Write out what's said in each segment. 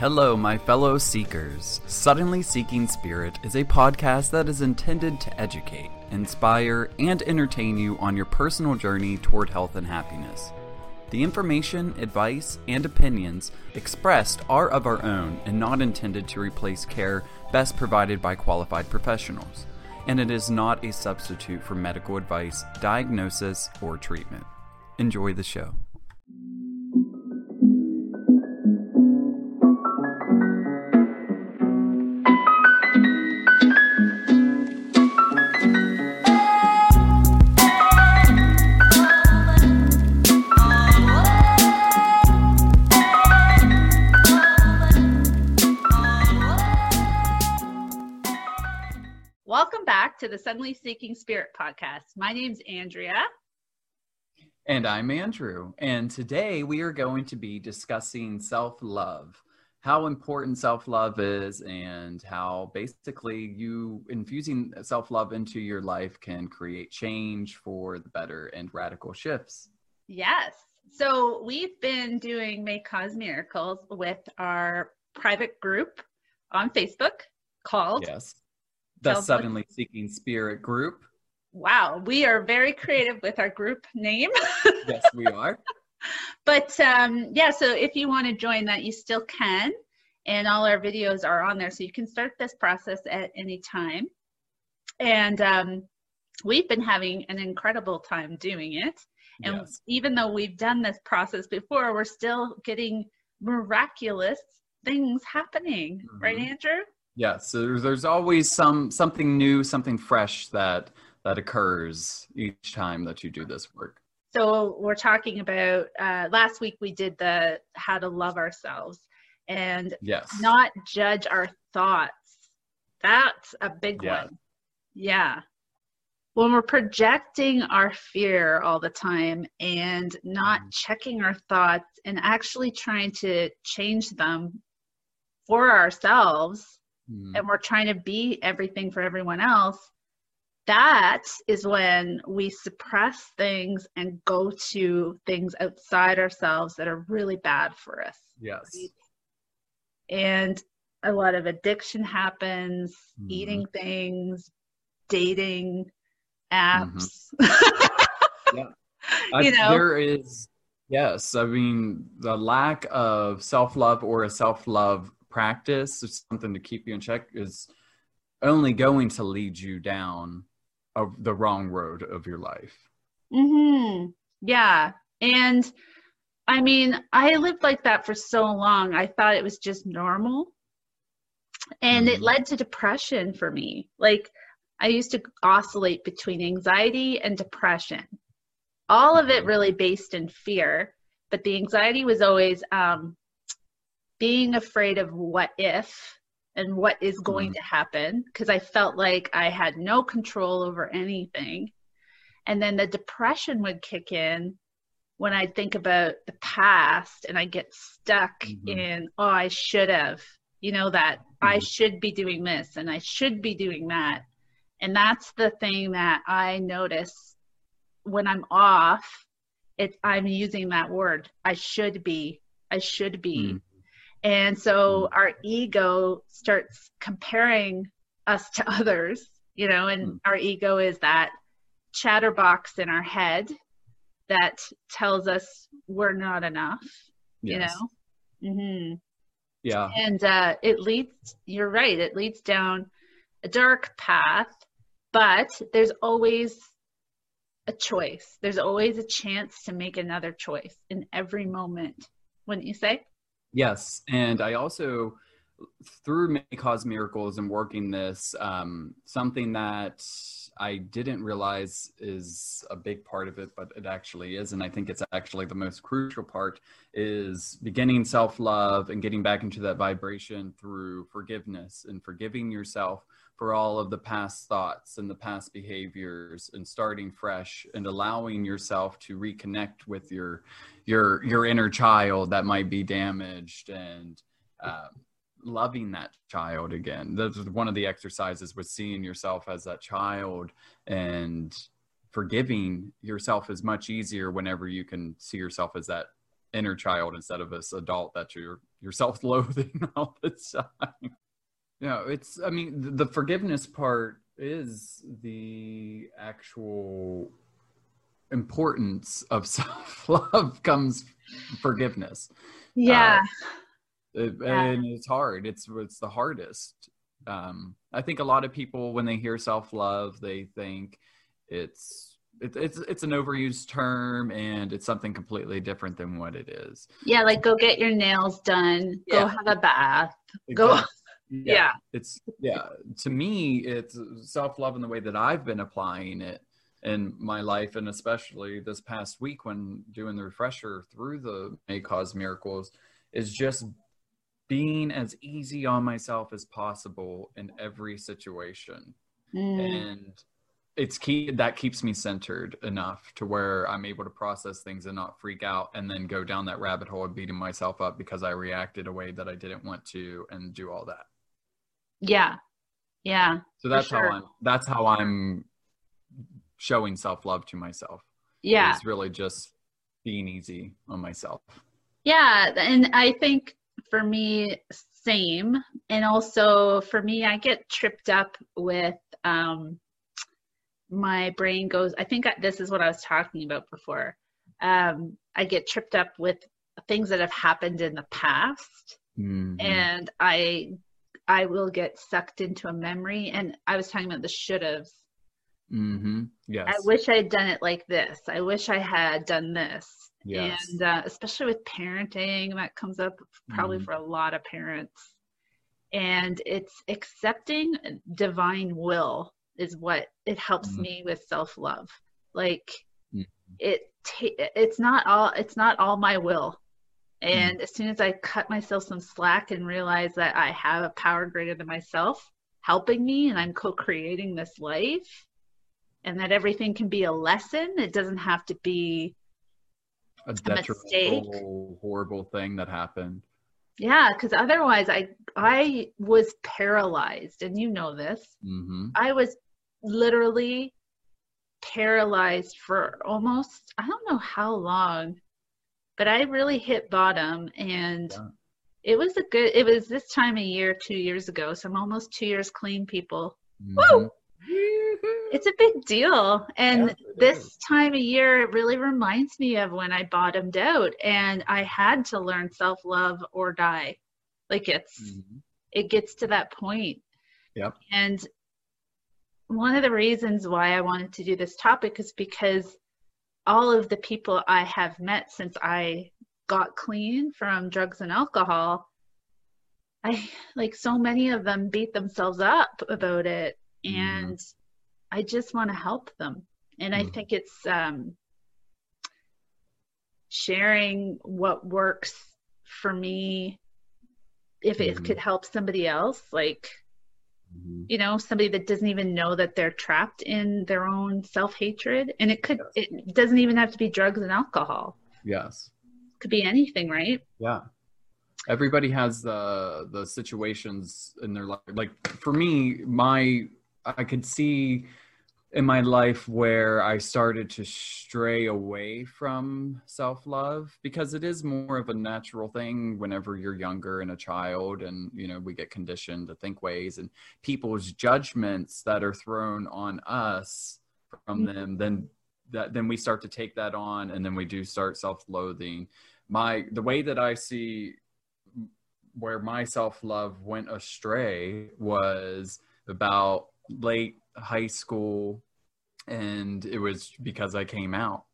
Hello, my fellow seekers. Suddenly Seeking Spirit is a podcast that is intended to educate, inspire, and entertain you on your personal journey toward health and happiness. The information, advice, and opinions expressed are of our own and not intended to replace care best provided by qualified professionals, and it is not a substitute for medical advice, diagnosis, or treatment. Enjoy the show. The Suddenly Seeking Spirit podcast. My name's Andrea. And I'm Andrew. And today we are going to be discussing self love, how important self love is, and how basically you infusing self love into your life can create change for the better and radical shifts. Yes. So we've been doing May Cause Miracles with our private group on Facebook called Yes. The Self- Suddenly Seeking Spirit group. Wow, we are very creative with our group name. Yes, we are. but um, yeah, so if you want to join that, you still can. And all our videos are on there. So you can start this process at any time. And um, we've been having an incredible time doing it. And yes. even though we've done this process before, we're still getting miraculous things happening. Right, Mhm. Andrew? Yes. So there's, there's always some something new, something fresh that that occurs each time that you do this work. So we're talking about uh, last week we did the how to love ourselves and Yes. not judge our thoughts. That's a big Yeah. one. Yeah. When we're projecting our fear all the time and not Mhm. checking our thoughts and actually trying to change them for ourselves, Mhm. and we're trying to be everything for everyone else, that is when we suppress things and go to things outside ourselves that are really bad for us. Yes. And a lot of addiction happens, Mhm. eating things, dating apps. I- you know? there is yes i mean the lack of self-love or a self-love practice is something to keep you in check is only going to lead you down a, the wrong road of your life hmm Yeah. And I mean, I lived like that for so long. I thought it was just normal. And it Mhm. led to depression for me. Like, I used to oscillate between anxiety and depression. All of it Mhm. really based in fear, but the anxiety was always um, being afraid of what if and what is going Mhm. to happen because I felt like I had no control over anything. And then the depression would kick in when I think about the past and I get stuck Mhm. in, oh, I should have, you know, that I Mhm. should be doing this and I should be doing that. And that's the thing that I notice when I'm off. It, I'm using that word. I should be. I should be. Mm. And so our ego starts comparing us to others, you know, and Mm. our ego is that chatterbox in our head that tells us we're not enough, you yes. know? hmm yeah And uh, it leads, you're right, it leads down a dark path, but there's always a choice. There's always a chance to make another choice in every moment, wouldn't you say? Yes, and I also through May Cause Miracles and working this, um, something that I didn't realize is a big part of it, but it actually is, and I think it's actually the most crucial part is beginning self love and getting back into that vibration through forgiveness and forgiving yourself for all of the past thoughts and the past behaviors and starting fresh and allowing yourself to reconnect with your your your inner child that might be damaged and um, loving that child again that's one of the exercises was seeing yourself as that child and forgiving yourself is much easier whenever you can see yourself as that inner child instead of this adult that you're you're self-loathing all the time. Yeah, it's I mean the forgiveness part is the actual importance of self-love comes forgiveness. Yeah. Uh, it, yeah. and it's hard. It's it's the hardest. Um, I think a lot of people when they hear self-love, they think it's it, it's it's an overused term and it's something completely different than what it is. Yeah, like go get your nails done, yeah. go have a bath, exactly. go. Yeah. yeah. It's yeah. To me, it's self love in the way that I've been applying it in my life, and especially this past week when doing the refresher through the May Cause Miracles, is just being as easy on myself as possible in every situation. Mm. And it's key that keeps me centered enough to where I'm able to process things and not freak out and then go down that rabbit hole of beating myself up because I reacted a way that I didn't want to and do all that. Yeah. Yeah. So that's sure. how I'm that's how I'm showing self-love to myself. Yeah. It's really just being easy on myself. Yeah, and I think for me same and also for me I get tripped up with um my brain goes i think this is what i was talking about before um, i get tripped up with things that have happened in the past mm-hmm. and i i will get sucked into a memory and i was talking about the should have mm-hmm. yes i wish i had done it like this i wish i had done this yes. and uh, especially with parenting that comes up probably mm-hmm. for a lot of parents and it's accepting divine will is what it helps mm-hmm. me with self-love like mm-hmm. it it's not all it's not all my will and mm-hmm. as soon as i cut myself some slack and realize that i have a power greater than myself helping me and i'm co-creating this life and that everything can be a lesson it doesn't have to be a, a mistake horrible thing that happened yeah because otherwise i i was paralyzed and you know this mm-hmm. i was literally paralyzed for almost I don't know how long, but I really hit bottom and yeah. it was a good it was this time of year two years ago, so I'm almost two years clean people. Mm-hmm. Woo! It's a big deal. And yeah, this is. time of year it really reminds me of when I bottomed out and I had to learn self-love or die. Like it's mm-hmm. it gets to that point. Yep. And one of the reasons why I wanted to do this topic is because all of the people I have met since I got clean from drugs and alcohol, I like so many of them beat themselves up about it. Mm-hmm. And mm. I just want to help them. And mm. I think it's um, sharing what works for me if it mm. could help somebody else like mm-hmm. you know somebody that doesn't even know that they're trapped in their own self-hatred. And it could yes. it doesn't even have to be drugs and alcohol. Yes. Could be anything right? Yeah. Everybody has the the situations in their life like for me my i could see in my life where I started to stray away from self love because it is more of a natural thing whenever you're younger and a child, and you know, we get conditioned to think ways and people's judgments that are thrown on us from mm-hmm. them, then that then we start to take that on and then we do start self loathing. My the way that I see where my self love went astray was about late high school and it was because I came out.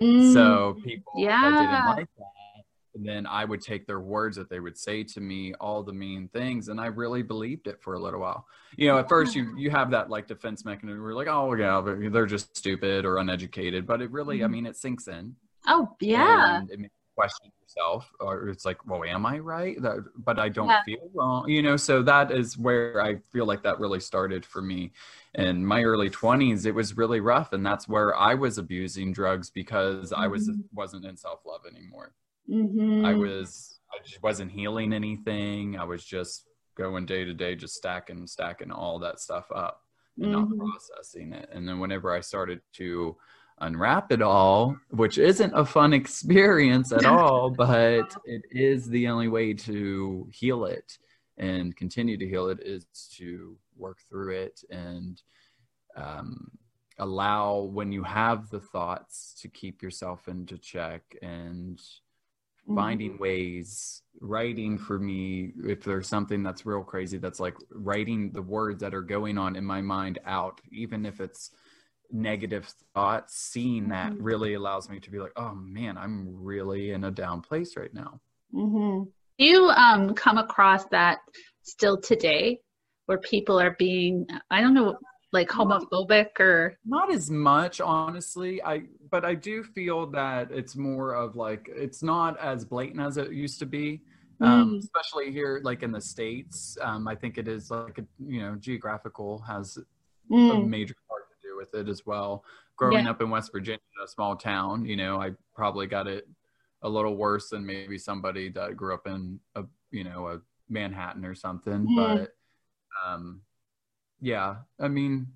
Mm, so people yeah. that didn't like that, and then I would take their words that they would say to me, all the mean things, and I really believed it for a little while. You know, at first you you have that like defense mechanism. We're like, oh yeah, they're just stupid or uneducated, but it really, mm. I mean, it sinks in. Oh yeah. It question yourself or it's like well am i right that, but i don't yeah. feel wrong you know so that is where i feel like that really started for me in my early 20s it was really rough and that's where i was abusing drugs because mm-hmm. i was mm-hmm. wasn't in self-love anymore mm-hmm. i was i just wasn't healing anything i was just going day to day just stacking stacking all that stuff up and mm-hmm. not processing it and then whenever i started to unwrap it all, which isn't a fun experience at all, but it is the only way to heal it and continue to heal it is to work through it and um, allow when you have the thoughts to keep yourself into check and mm-hmm. finding ways writing for me if there's something that's real crazy that's like writing the words that are going on in my mind out even if it's negative thoughts seeing that mm-hmm. really allows me to be like oh man i'm really in a down place right now mm-hmm. you um come across that still today where people are being i don't know like homophobic or not as much honestly i but i do feel that it's more of like it's not as blatant as it used to be um, mm. especially here like in the states um, i think it is like a, you know geographical has mm. a major part to do with it as well growing yeah. up in west virginia a small town you know i probably got it a little worse than maybe somebody that grew up in a you know a manhattan or something mm. but um yeah i mean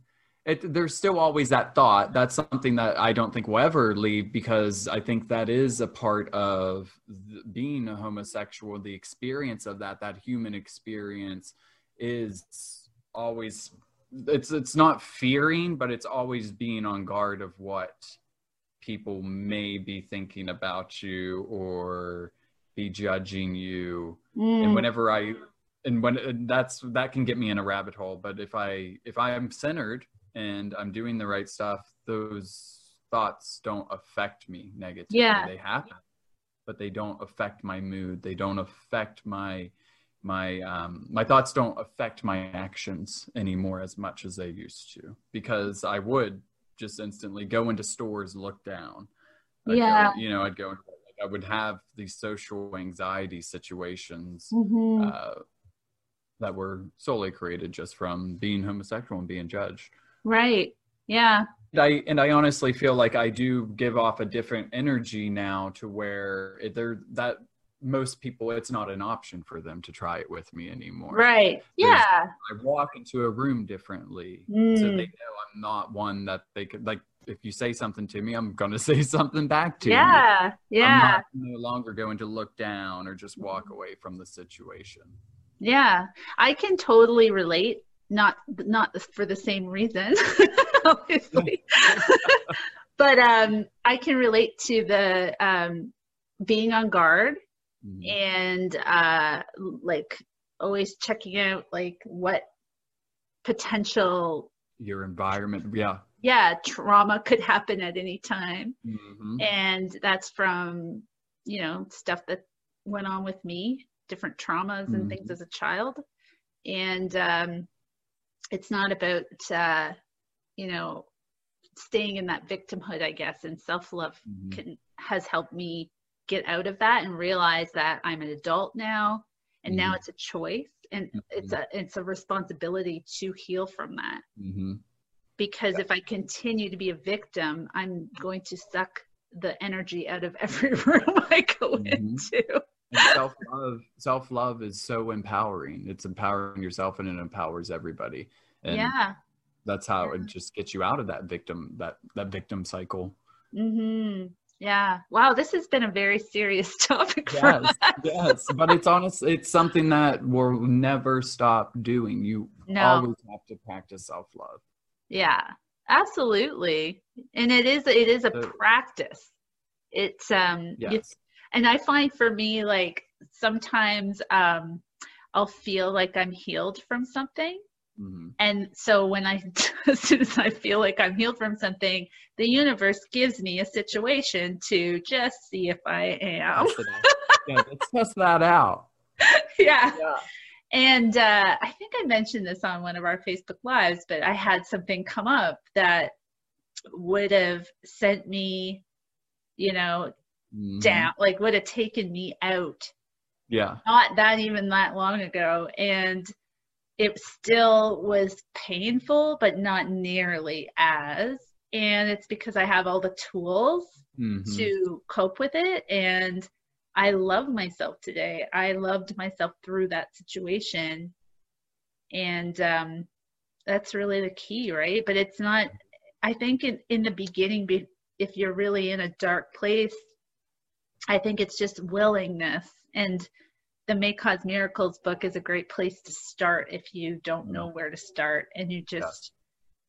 it, there's still always that thought that's something that i don't think will ever leave because i think that is a part of being a homosexual the experience of that that human experience is always it's it's not fearing but it's always being on guard of what people may be thinking about you or be judging you. Mm. and whenever i and when that's that can get me in a rabbit hole but if i if i am centered and i'm doing the right stuff those thoughts don't affect me negatively. Yeah. They happen but they don't affect my mood. They don't affect my my um my thoughts don't affect my actions anymore as much as they used to because i would just instantly go into stores look down I'd yeah go, you know i'd go i would have these social anxiety situations mm-hmm. uh, that were solely created just from being homosexual and being judged. Right. Yeah. And I and I honestly feel like I do give off a different energy now to where it, there that most people it's not an option for them to try it with me anymore. Right. Yeah. I walk into a room differently, mm. so they know I'm not one that they could like. If you say something to me, I'm gonna say something back to yeah. you. Yeah. Yeah. No longer going to look down or just walk away from the situation. Yeah, I can totally relate. Not not for the same reason, obviously, but um, I can relate to the um, being on guard mm-hmm. and uh, like always checking out like what potential your environment yeah yeah trauma could happen at any time mm-hmm. and that's from you know stuff that went on with me different traumas and mm-hmm. things as a child and um, it's not about uh, you know staying in that victimhood i guess and self-love mm-hmm. can has helped me get out of that and realize that i'm an adult now and mm-hmm. now it's a choice and mm-hmm. it's a it's a responsibility to heal from that mm-hmm. because if i continue to be a victim i'm going to suck the energy out of every room i go mm-hmm. into self love self love is so empowering. It's empowering yourself and it empowers everybody. And yeah. That's how yeah. it just gets you out of that victim that that victim cycle. Mm-hmm. Yeah. Wow. This has been a very serious topic. Yes. yes. But it's honest. It's something that we'll never stop doing. You no. always have to practice self love. Yeah. Absolutely. And it is. It is a practice. It's um. Yes and i find for me like sometimes um i'll feel like i'm healed from something mm-hmm. and so when i as soon as i feel like i'm healed from something the universe gives me a situation to just see if i am yeah, let's test that out yeah. yeah. And uh, I think I mentioned this on one of our Facebook Lives, but I had something come up that would have sent me, you know, mm-hmm. down, like would have taken me out. Yeah. Not that even that long ago. And it still was painful, but not nearly as. And it's because I have all the tools mm-hmm. to cope with it. And I love myself today. I loved myself through that situation. And um, that's really the key, right? But it's not, I think in, in the beginning, be, if you're really in a dark place, I think it's just willingness. And the May Cause Miracles book is a great place to start if you don't know Mm. where to start and you just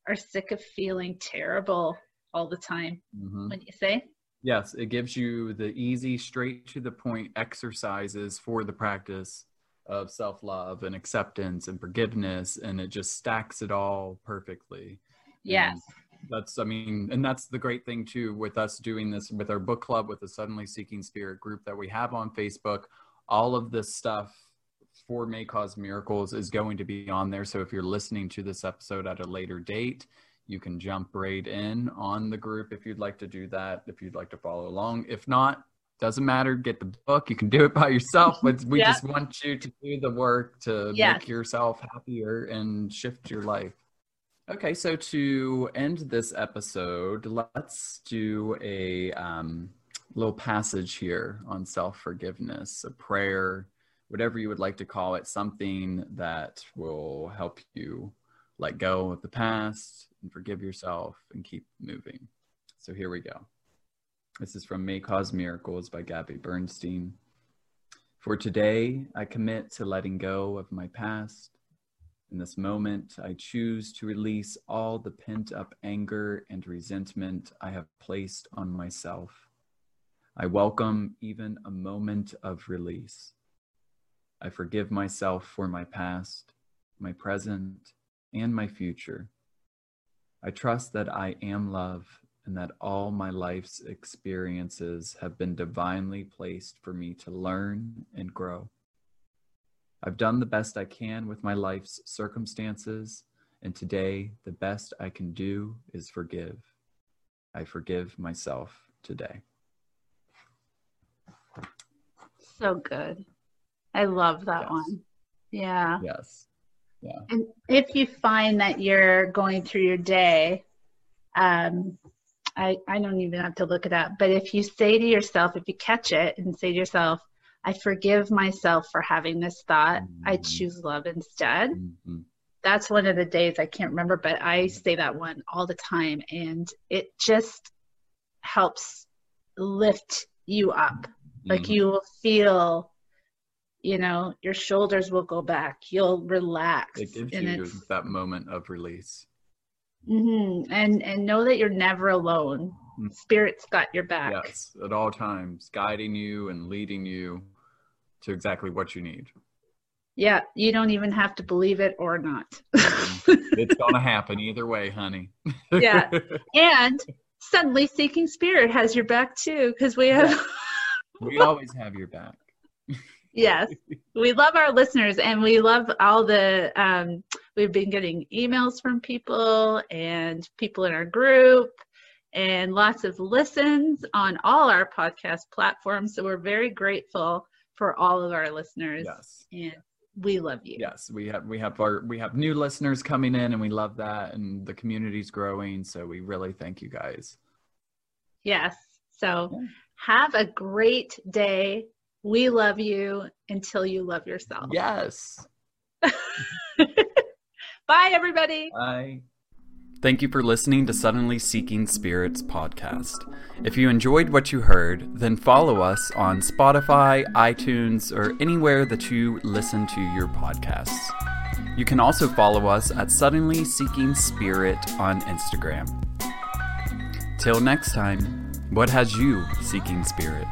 are sick of feeling terrible all the time. Mhm. What do you say? Yes, it gives you the easy, straight to the point exercises for the practice of self love and acceptance and forgiveness, and it just stacks it all perfectly. Yes. And that's, I mean, and that's the great thing too with us doing this with our book club, with the Suddenly Seeking Spirit group that we have on Facebook. All of this stuff for May Cause Miracles is going to be on there. So if you're listening to this episode at a later date, you can jump right in on the group if you'd like to do that, if you'd like to follow along. If not, doesn't matter. Get the book. You can do it by yourself. But we Yeah. just want you to do the work to Yes. make yourself happier and shift your life. Okay, so to end this episode, let's do a um, little passage here on self forgiveness, a prayer, whatever you would like to call it, something that will help you let go of the past and forgive yourself and keep moving. So here we go. This is from May Cause Miracles by Gabby Bernstein. For today, I commit to letting go of my past. In this moment, I choose to release all the pent up anger and resentment I have placed on myself. I welcome even a moment of release. I forgive myself for my past, my present, and my future. I trust that I am love and that all my life's experiences have been divinely placed for me to learn and grow. I've done the best I can with my life's circumstances, and today the best I can do is forgive. I forgive myself today. So good. I love that Yes. one. Yeah. Yes. Yeah. And if you find that you're going through your day, um, I, I don't even have to look it up, but if you say to yourself, if you catch it and say to yourself, I forgive myself for having this thought, I Mhm. choose love instead. Mhm. That's one of the days I can't remember, but I say that one all the time, and it just helps lift you up. Like Mhm. you will feel, you know, your shoulders will go back. You'll relax. It gives and you that moment of release. hmm And and know that you're never alone. Mm. Spirit's got your back. Yes, at all times, guiding you and leading you to exactly what you need. Yeah, you don't even have to believe it or not. It's going to happen either way, honey. Yeah. and suddenly Seeking Spirit has your back too, because we have. we always have your back. yes, we love our listeners, and we love all the. Um, we've been getting emails from people and people in our group, and lots of listens on all our podcast platforms. So we're very grateful for all of our listeners, Yes. and we love you. Yes, we have we have our we have new listeners coming in and we love that and the community's growing, so we really thank you guys. Yes. So Yeah. have a great day. We love you until you love yourself. Yes. Bye, everybody. Bye. Thank you for listening to Suddenly Seeking Spirits podcast. If you enjoyed what you heard, then follow us on Spotify, iTunes, or anywhere that you listen to your podcasts. You can also follow us at Suddenly Seeking Spirit on Instagram. Till next time, what has you seeking spirit?